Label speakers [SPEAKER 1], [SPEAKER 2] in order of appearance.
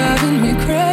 [SPEAKER 1] driving me crazy